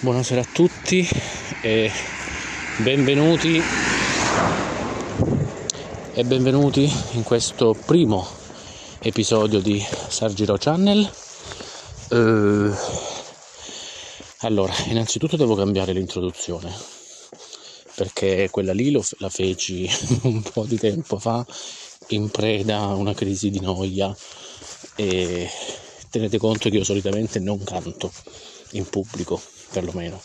Buonasera a tutti e benvenuti e benvenuti in questo primo episodio di Sargiro Channel. Eh, allora, innanzitutto devo cambiare l'introduzione perché quella lì lo, la feci un po' di tempo fa in preda a una crisi di noia e tenete conto che io solitamente non canto in pubblico perlomeno.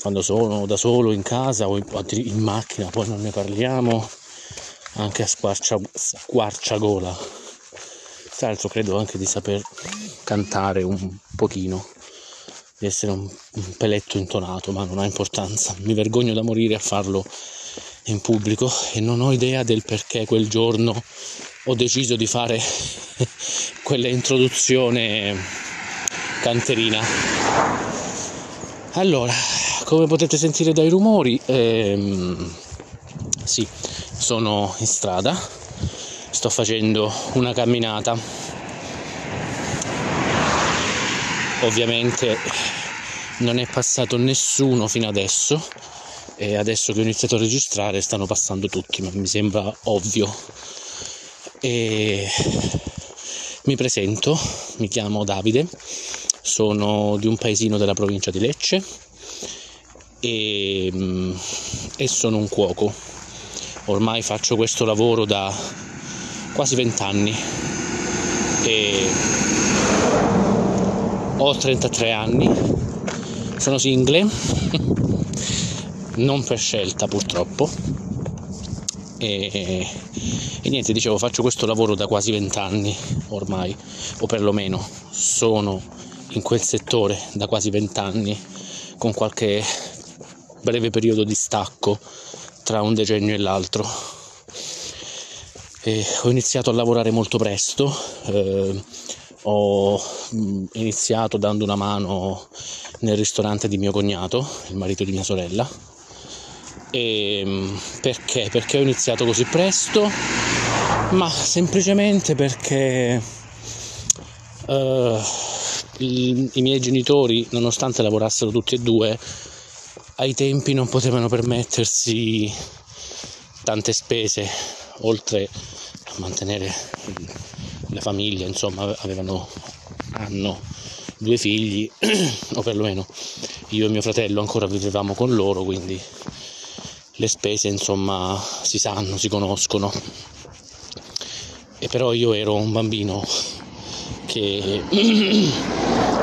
Quando sono da solo in casa o in, macchina poi non ne parliamo anche a squarcia, squarciagola. Tra l'altro credo anche di saper cantare un pochino di essere un, un peletto intonato ma non ha importanza. Mi vergogno da morire a farlo in pubblico e non ho idea del perché quel giorno ho deciso di fare quella introduzione canterina. Allora, come potete sentire dai rumori, ehm, sì, sono in strada, sto facendo una camminata. Ovviamente non è passato nessuno fino adesso e adesso che ho iniziato a registrare stanno passando tutti, ma mi sembra ovvio. E mi presento, mi chiamo Davide, sono di un paesino della provincia di Lecce e, e sono un cuoco. Ormai faccio questo lavoro da quasi vent'anni e ho 33 anni, sono single, non per scelta purtroppo. E, e niente, dicevo, faccio questo lavoro da quasi vent'anni ormai, o perlomeno sono in quel settore da quasi vent'anni, con qualche breve periodo di stacco tra un decennio e l'altro. E ho iniziato a lavorare molto presto, eh, ho mm, iniziato dando una mano nel ristorante di mio cognato, il marito di mia sorella. E mm, perché? Perché ho iniziato così presto? Ma semplicemente perché uh, i, miei genitori, nonostante lavorassero tutti e due, ai tempi non potevano permettersi tante spese, oltre a mantenere la famiglia, insomma, avevano, hanno due figli, o perlomeno io e mio fratello ancora vivevamo con loro, quindi le spese, insomma, si sanno, si conoscono. E però io ero un bambino che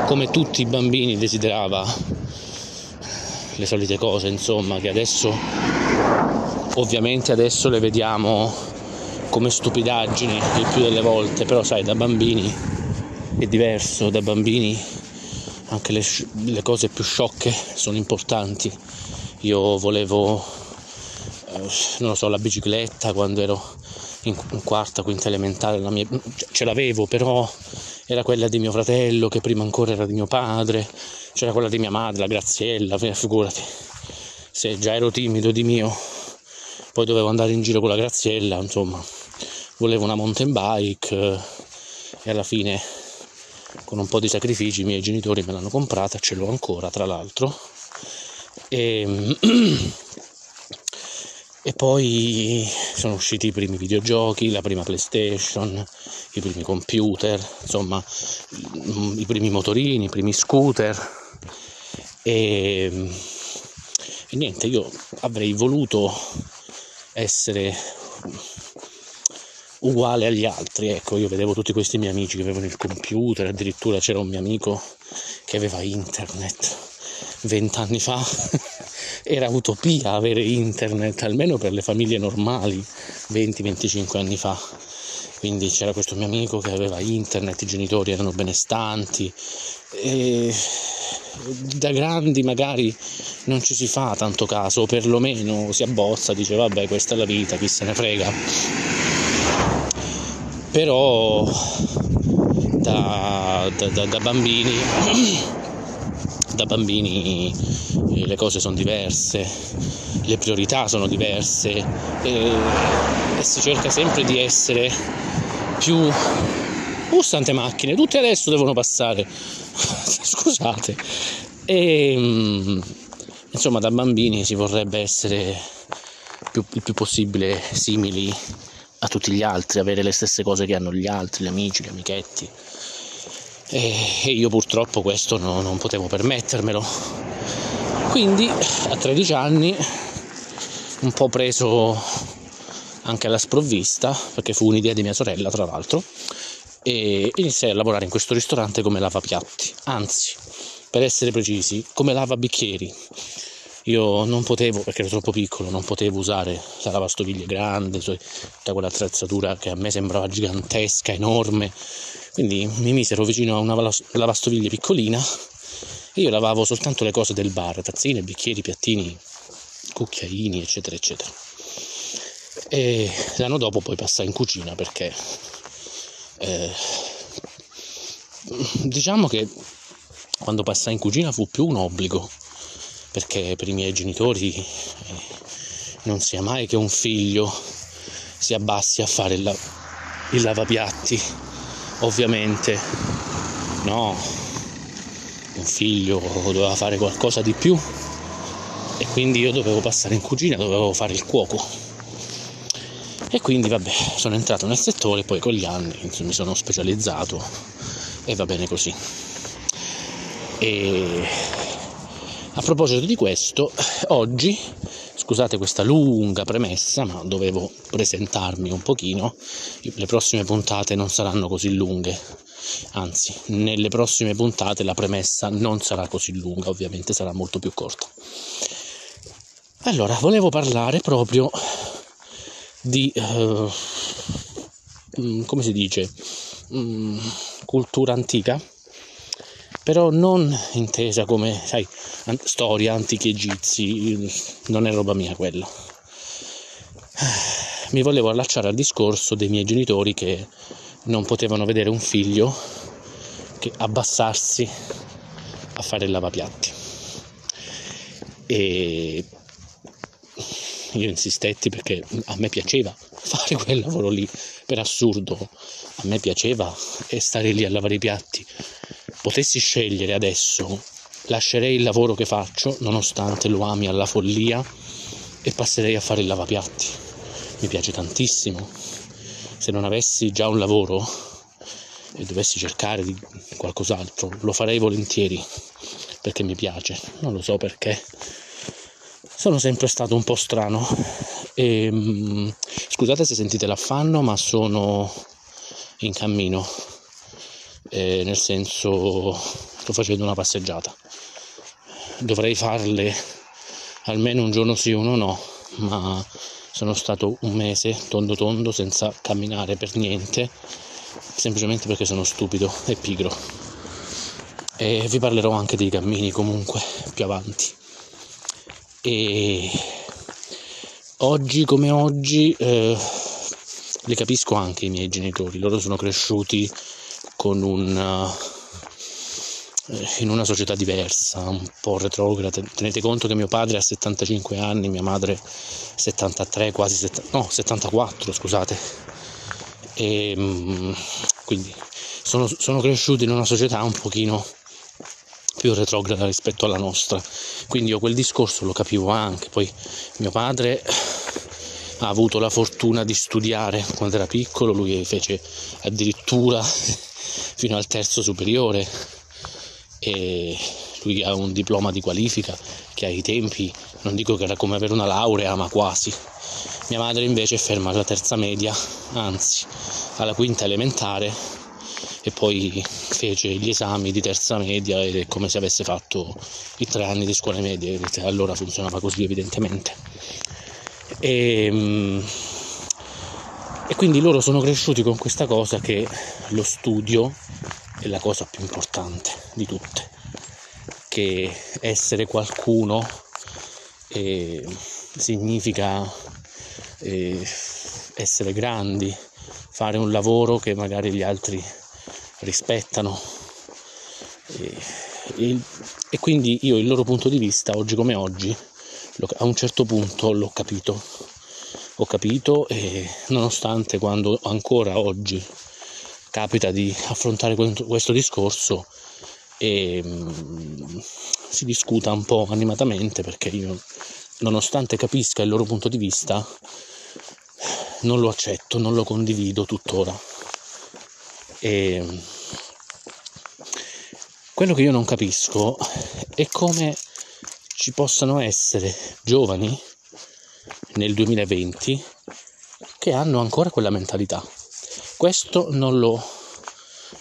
come tutti i bambini desiderava le solite cose insomma che adesso ovviamente adesso le vediamo come stupidaggini il più delle volte però sai da bambini è diverso da bambini anche le, le cose più sciocche sono importanti. Io volevo eh, non lo so la bicicletta quando ero in, quarta, quinta elementare, mia, ce l'avevo, però era quella di mio fratello, che prima ancora era di mio padre, c'era quella di mia madre, la Graziella, figurati, se già ero timido di mio, poi dovevo andare in giro con la Graziella, insomma, volevo una mountain bike e alla fine con un po' di sacrifici i miei genitori me l'hanno comprata, ce l'ho ancora tra l'altro. E E poi sono usciti i primi videogiochi, la prima PlayStation, i primi computer, insomma, i primi motorini, i primi scooter. E, e niente, io avrei voluto essere uguale agli altri. Ecco, io vedevo tutti questi miei amici che avevano il computer, addirittura c'era un mio amico che aveva internet vent'anni fa era utopia avere internet, almeno per le famiglie normali, 20-25 anni fa. Quindi c'era questo mio amico che aveva internet, i genitori erano benestanti e da grandi magari non ci si fa tanto caso, o perlomeno si abbozza, dice vabbè questa è la vita, chi se ne frega. Però da, da, da bambini da bambini eh, le cose sono diverse, le priorità sono diverse e, e si cerca sempre di essere più uh, tante macchine, tutte adesso devono passare. Scusate, e mm, insomma da bambini si vorrebbe essere più, il più possibile simili a tutti gli altri, avere le stesse cose che hanno gli altri, gli amici, gli amichetti. E, io purtroppo questo no, non potevo permettermelo. Quindi a 13 anni, un po' preso anche alla sprovvista, perché fu un'idea di mia sorella tra l'altro, e iniziai a lavorare in questo ristorante come lavapiatti, anzi per essere precisi, come lavabicchieri. Io non potevo, perché ero troppo piccolo, non potevo usare la lavastoviglie grande, tutta quell'attrezzatura che a me sembrava gigantesca, enorme. Quindi mi misero vicino a una lavastoviglie piccolina e io lavavo soltanto le cose del bar, tazzine, bicchieri, piattini, cucchiaini, eccetera, eccetera. E l'anno dopo poi passai in cucina perché eh, diciamo che quando passai in cucina fu più un obbligo, perché per i miei genitori eh, non sia mai che un figlio si abbassi a fare il, il lavapiatti, ovviamente no, un figlio doveva fare qualcosa di più e quindi io dovevo passare in cucina, dovevo fare il cuoco. E quindi vabbè, sono entrato nel settore, poi con gli anni mi sono specializzato e va bene così. E a proposito di questo, oggi, scusate questa lunga premessa, ma dovevo presentarmi un pochino, le prossime puntate non saranno così lunghe, anzi, nelle prossime puntate la premessa non sarà così lunga, ovviamente sarà molto più corta. Allora, volevo parlare proprio di, uh, come si dice, um, cultura antica però non intesa come, sai, storia, antichi egizi, non è roba mia quella. Mi volevo allacciare al discorso dei miei genitori che non potevano vedere un figlio che abbassarsi a fare il lavapiatti. E io insistetti perché a me piaceva fare quel lavoro lì, per assurdo, a me piaceva stare lì a lavare i piatti potessi scegliere adesso, lascerei il lavoro che faccio, nonostante lo ami alla follia, e passerei a fare il lavapiatti. Mi piace tantissimo. Se non avessi già un lavoro e dovessi cercare di qualcos'altro, lo farei volentieri perché mi piace. Non lo so perché. Sono sempre stato un po' strano. E, mm, scusate se sentite l'affanno, ma sono in cammino eh, nel senso sto facendo una passeggiata. Dovrei farle almeno un giorno sì, uno no, ma sono stato un mese tondo tondo senza camminare per niente, semplicemente perché sono stupido e pigro. E vi parlerò anche dei cammini comunque più avanti. E oggi come oggi eh, li capisco anche i miei genitori, loro sono cresciuti con un, uh, in una società diversa, un po' retrograda. Tenete conto che mio padre ha 75 anni, mia madre 73, quasi 70, no, 74, scusate. E, um, quindi sono, sono cresciuti in una società un pochino più retrograda rispetto alla nostra. Quindi io quel discorso lo capivo anche. Poi mio padre ha avuto la fortuna di studiare quando era piccolo, lui fece addirittura fino al terzo superiore. E lui ha un diploma di qualifica che ai tempi non dico che era come avere una laurea ma quasi. Mia madre invece è ferma alla terza media anzi alla quinta elementare e poi fece gli esami di terza media ed è come se avesse fatto i tre anni di scuole medie allora funzionava così evidentemente. E, ehm, e quindi loro sono cresciuti con questa cosa che lo studio è la cosa più importante di tutte, che essere qualcuno eh, significa eh, essere grandi, fare un lavoro che magari gli altri rispettano. E, e, e quindi io il loro punto di vista, oggi come oggi, a un certo punto l'ho capito ho capito e nonostante quando ancora oggi capita di affrontare questo discorso e mm, si discuta un po' animatamente perché io, nonostante capisca il loro punto di vista, non lo accetto, non lo condivido tuttora. E quello che io non capisco è come ci possano essere giovani nel 2020 che hanno ancora quella mentalità. Questo non lo,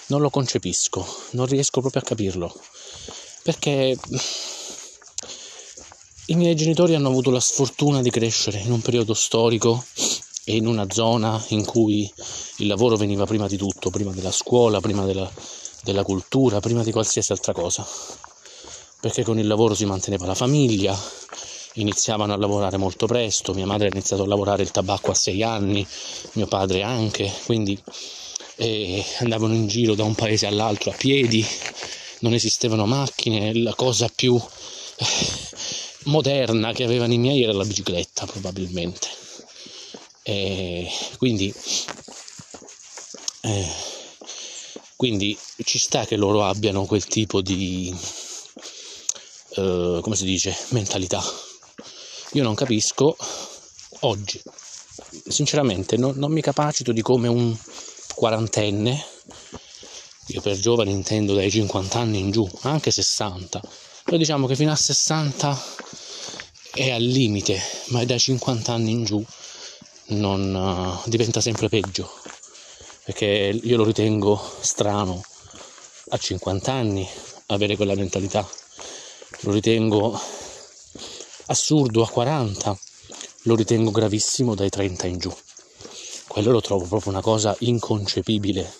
non lo concepisco, non riesco proprio a capirlo, perché i miei genitori hanno avuto la sfortuna di crescere in un periodo storico e in una zona in cui il lavoro veniva prima di tutto, prima della scuola, prima della, della cultura, prima di qualsiasi altra cosa. Perché con il lavoro si manteneva la famiglia, iniziavano a lavorare molto presto, mia madre ha iniziato a lavorare il tabacco a sei anni, mio padre anche, quindi eh, andavano in giro da un paese all'altro a piedi, non esistevano macchine, la cosa più eh, moderna che avevano i miei era la bicicletta probabilmente. E quindi, eh, quindi ci sta che loro abbiano quel tipo di, eh, come si dice, mentalità. Io non capisco oggi, sinceramente, non, non mi capacito di come un quarantenne, io per giovane intendo dai 50 anni in giù, anche 60, però diciamo che fino a 60 è al limite, ma dai 50 anni in giù non uh, diventa sempre peggio perché io lo ritengo strano a 50 anni avere quella mentalità lo ritengo assurdo a 40 lo ritengo gravissimo dai 30 in giù. Quello lo trovo proprio una cosa inconcepibile.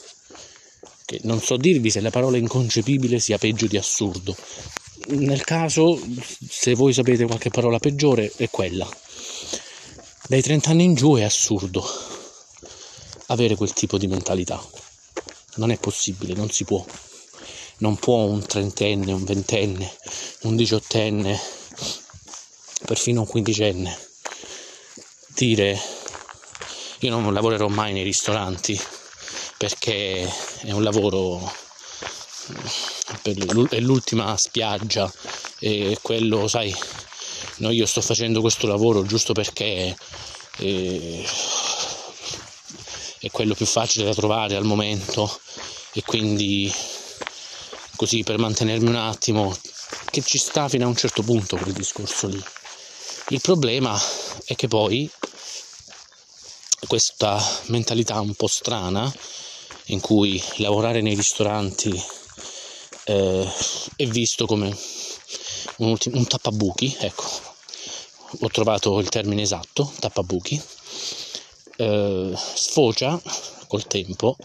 Che non so dirvi se la parola inconcepibile sia peggio di assurdo. Nel caso se voi sapete qualche parola peggiore è quella. Dai 30 anni in giù è assurdo avere quel tipo di mentalità. Non è possibile, non si può. Non può un trentenne, un ventenne, un diciottenne, perfino un quindicenne dire io non lavorerò mai nei ristoranti perché è un lavoro è l'ultima spiaggia e quello sai no, io sto facendo questo lavoro giusto perché eh, è quello più facile da trovare al momento e quindi così per mantenermi un attimo che ci sta fino a un certo punto quel discorso lì. Il problema è che poi questa mentalità un po' strana in cui lavorare nei ristoranti eh, è visto come un, ultimo, un tappabuchi, ecco, ho trovato il termine esatto, tappabuchi, eh, sfocia col tempo,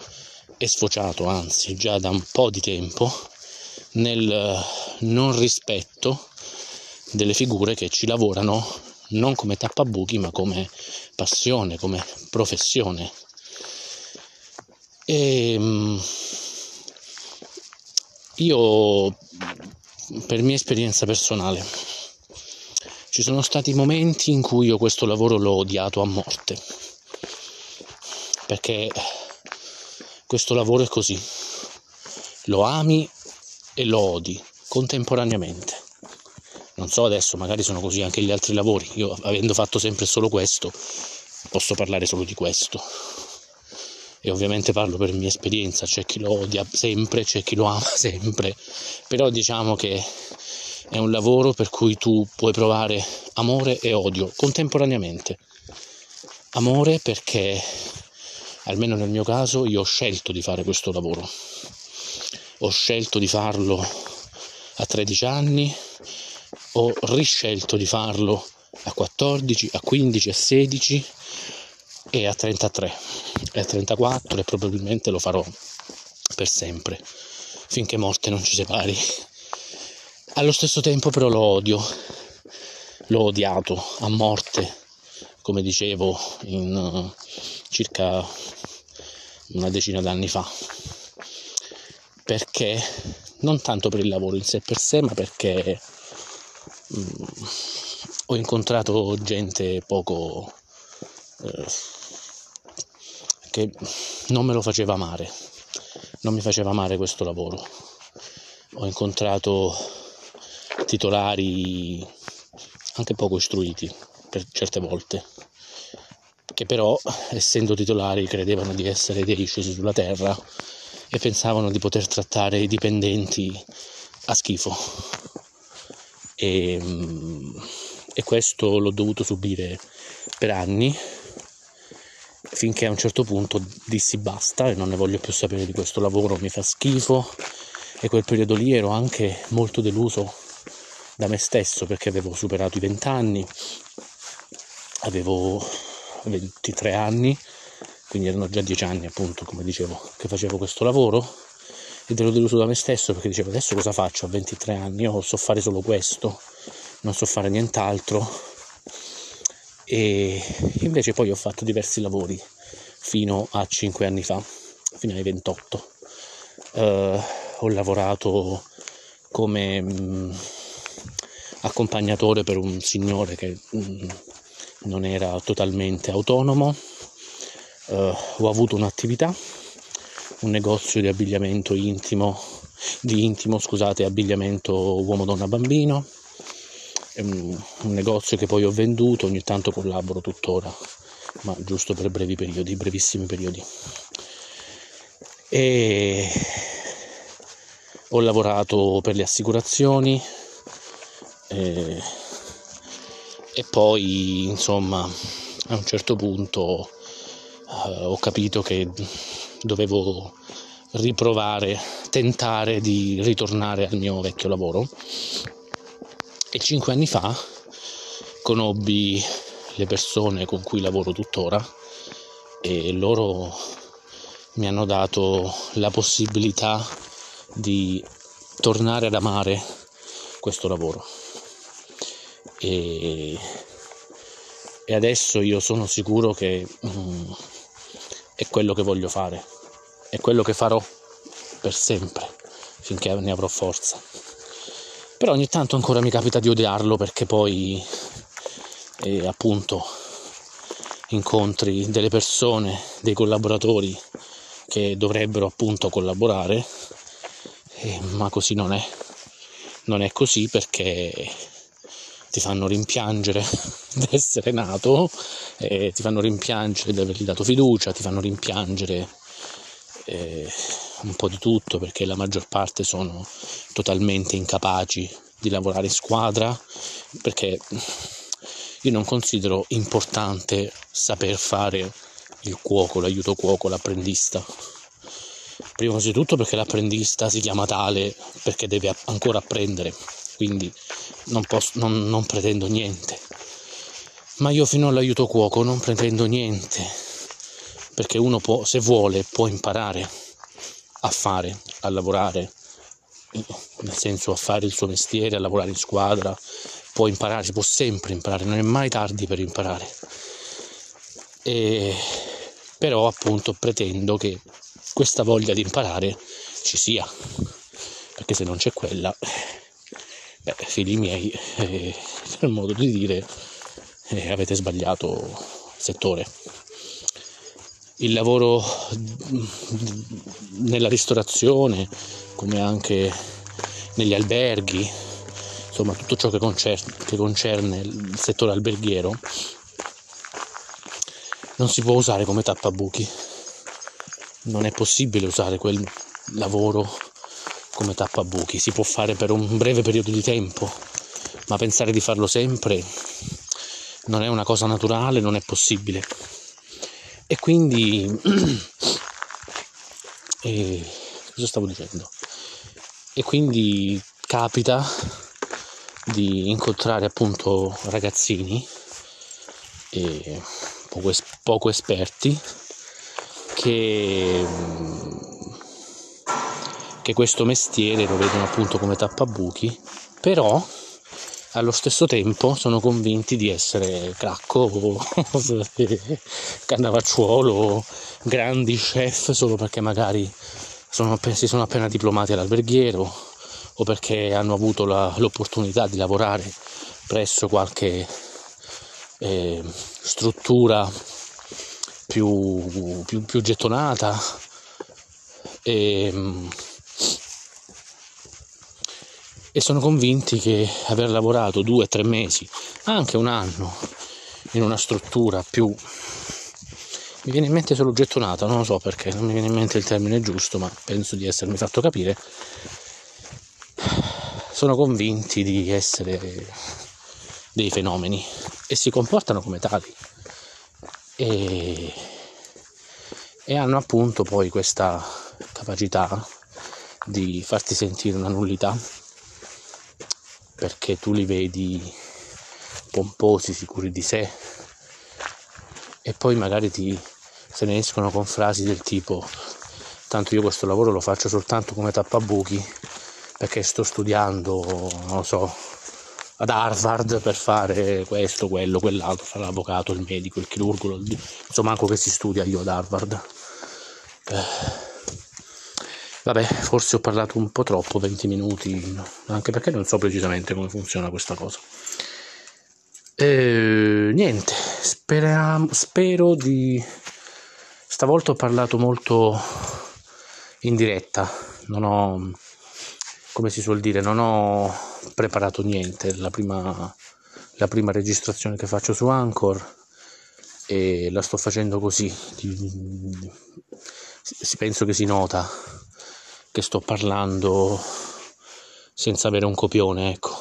è sfociato anzi già da un po' di tempo, nel non rispetto delle figure che ci lavorano non come tappabuchi ma come passione, come professione. E ehm, io per mia esperienza personale ci sono stati momenti in cui io questo lavoro l'ho odiato a morte perché questo lavoro è così lo ami e lo odi contemporaneamente non so adesso magari sono così anche gli altri lavori io avendo fatto sempre solo questo posso parlare solo di questo e ovviamente parlo per mia esperienza, c'è chi lo odia sempre, c'è chi lo ama sempre, però diciamo che è un lavoro per cui tu puoi provare amore e odio contemporaneamente. Amore perché, almeno nel mio caso, io ho scelto di fare questo lavoro. Ho scelto di farlo a 13 anni, ho riscelto di farlo a 14, a 15, a 16 e a 33 e a 34 e probabilmente lo farò per sempre finché morte non ci separi. Allo stesso tempo però lo odio l'ho odiato a morte come dicevo in uh, circa una decina d'anni fa. Perché? Non tanto per il lavoro in sé per sé ma perché um, ho incontrato gente poco eh, che non me lo faceva amare, non mi faceva amare questo lavoro. ho incontrato titolari anche poco istruiti per certe volte, che però, essendo titolari, credevano di essere dei scesi sulla terra e pensavano di poter trattare i dipendenti a schifo. E, e questo l'ho dovuto subire per anni finché a un certo punto dissi basta e non ne voglio più sapere di questo lavoro, mi fa schifo. E quel periodo lì ero anche molto deluso da me stesso perché avevo superato i 20 anni, avevo 23 anni, quindi erano già 10 anni appunto, come dicevo, che facevo questo lavoro ed ero deluso da me stesso perché dicevo adesso cosa faccio a 23 anni? Io so fare solo questo, non so fare nient'altro e invece poi ho fatto diversi lavori fino a 5 anni fa, fino ai 28. Uh, eh, ho lavorato come mh, mm, accompagnatore per un signore che mh, mm, non era totalmente autonomo. Uh, ho avuto un'attività, un negozio di abbigliamento intimo, di intimo, scusate, abbigliamento uomo, donna, bambino. Un, un negozio che poi ho venduto, ogni tanto collaboro tuttora, ma giusto per brevi periodi, brevissimi periodi. E ho lavorato per le assicurazioni e, e poi insomma a un certo punto uh, ho capito che dovevo riprovare, tentare di ritornare al mio vecchio lavoro e cinque anni fa conobbi le persone con cui lavoro tuttora e loro mi hanno dato la possibilità di tornare ad amare questo lavoro. E, e adesso io sono sicuro che mm, è quello che voglio fare, è quello che farò per sempre, finché ne avrò forza. Però ogni tanto ancora mi capita di odiarlo perché poi eh, appunto incontri delle persone, dei collaboratori che dovrebbero appunto collaborare eh, ma così non è. Non è così perché ti fanno rimpiangere di essere nato, eh, ti fanno rimpiangere di avergli dato fiducia, ti fanno rimpiangere eh, un po' di tutto perché la maggior parte sono totalmente incapaci di lavorare in squadra, perché io non considero importante saper fare il cuoco, l'aiuto cuoco, l'apprendista prima di tutto perché l'apprendista si chiama tale perché deve ancora apprendere, quindi non, posso, non, non pretendo niente. Ma io fino all'aiuto cuoco non pretendo niente, perché uno può, se vuole, può imparare a fare, a lavorare, nel senso a fare il suo mestiere, a lavorare in squadra, può imparare, si può sempre imparare, non è mai tardi per imparare. E, però appunto pretendo che questa voglia di imparare ci sia, perché se non c'è quella, beh, figli miei, eh, per modo di dire, eh, avete sbagliato settore. Il lavoro nella ristorazione, come anche negli alberghi, insomma tutto ciò che concerne, che concerne il settore alberghiero, non si può usare come tappabuchi non è possibile usare quel lavoro come tappabuchi, si può fare per un breve periodo di tempo, ma pensare di farlo sempre non è una cosa naturale, non è possibile. E quindi, e, cosa stavo dicendo? E quindi capita di incontrare appunto ragazzini poco, poco esperti che, che questo mestiere lo vedono appunto come tappabuchi, però allo stesso tempo sono convinti di essere cracco, cannavacciuolo, grandi chef solo perché magari sono, si sono appena diplomati all'alberghiero o perché hanno avuto la, l'opportunità di lavorare presso qualche eh, struttura più, più, più gettonata. E, e sono convinti che aver lavorato due tre mesi, anche un anno, in una struttura più... Mi viene in mente solo gettonata, non lo so perché, non mi viene in mente il termine giusto, ma penso di essermi fatto capire. Sono convinti di essere dei fenomeni e si comportano come tali. E, e hanno appunto poi questa capacità di farti sentire una nullità perché tu li vedi pomposi, sicuri di sé e poi magari ti, se ne escono con frasi del tipo tanto io questo lavoro lo faccio soltanto come tappabuchi perché sto studiando, non lo so, ad Harvard per fare questo, quello, quell'altro, fare l'avvocato, il medico, il chirurgo, insomma anche che si studia io ad Harvard. Eh Vabbè, forse ho parlato un po' troppo, 20 minuti, anche perché non so precisamente come funziona questa cosa. E, niente, speriamo, spero di... Stavolta ho parlato molto in diretta, non ho, come si suol dire, non ho preparato niente. La prima, la prima registrazione che faccio su Anchor e la sto facendo così. Si penso che si nota che sto parlando senza avere un copione, ecco.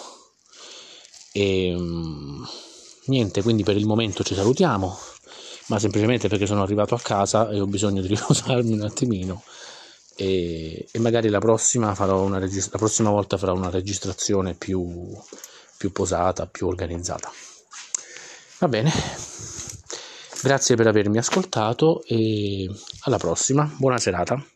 E mm, niente, quindi per il momento ci salutiamo, ma semplicemente perché sono arrivato a casa e ho bisogno di riposarmi un attimino. E, e magari la prossima, regist- la prossima volta farò una registrazione più, più posata, più organizzata. Va bene, grazie per avermi ascoltato e alla prossima, buona serata.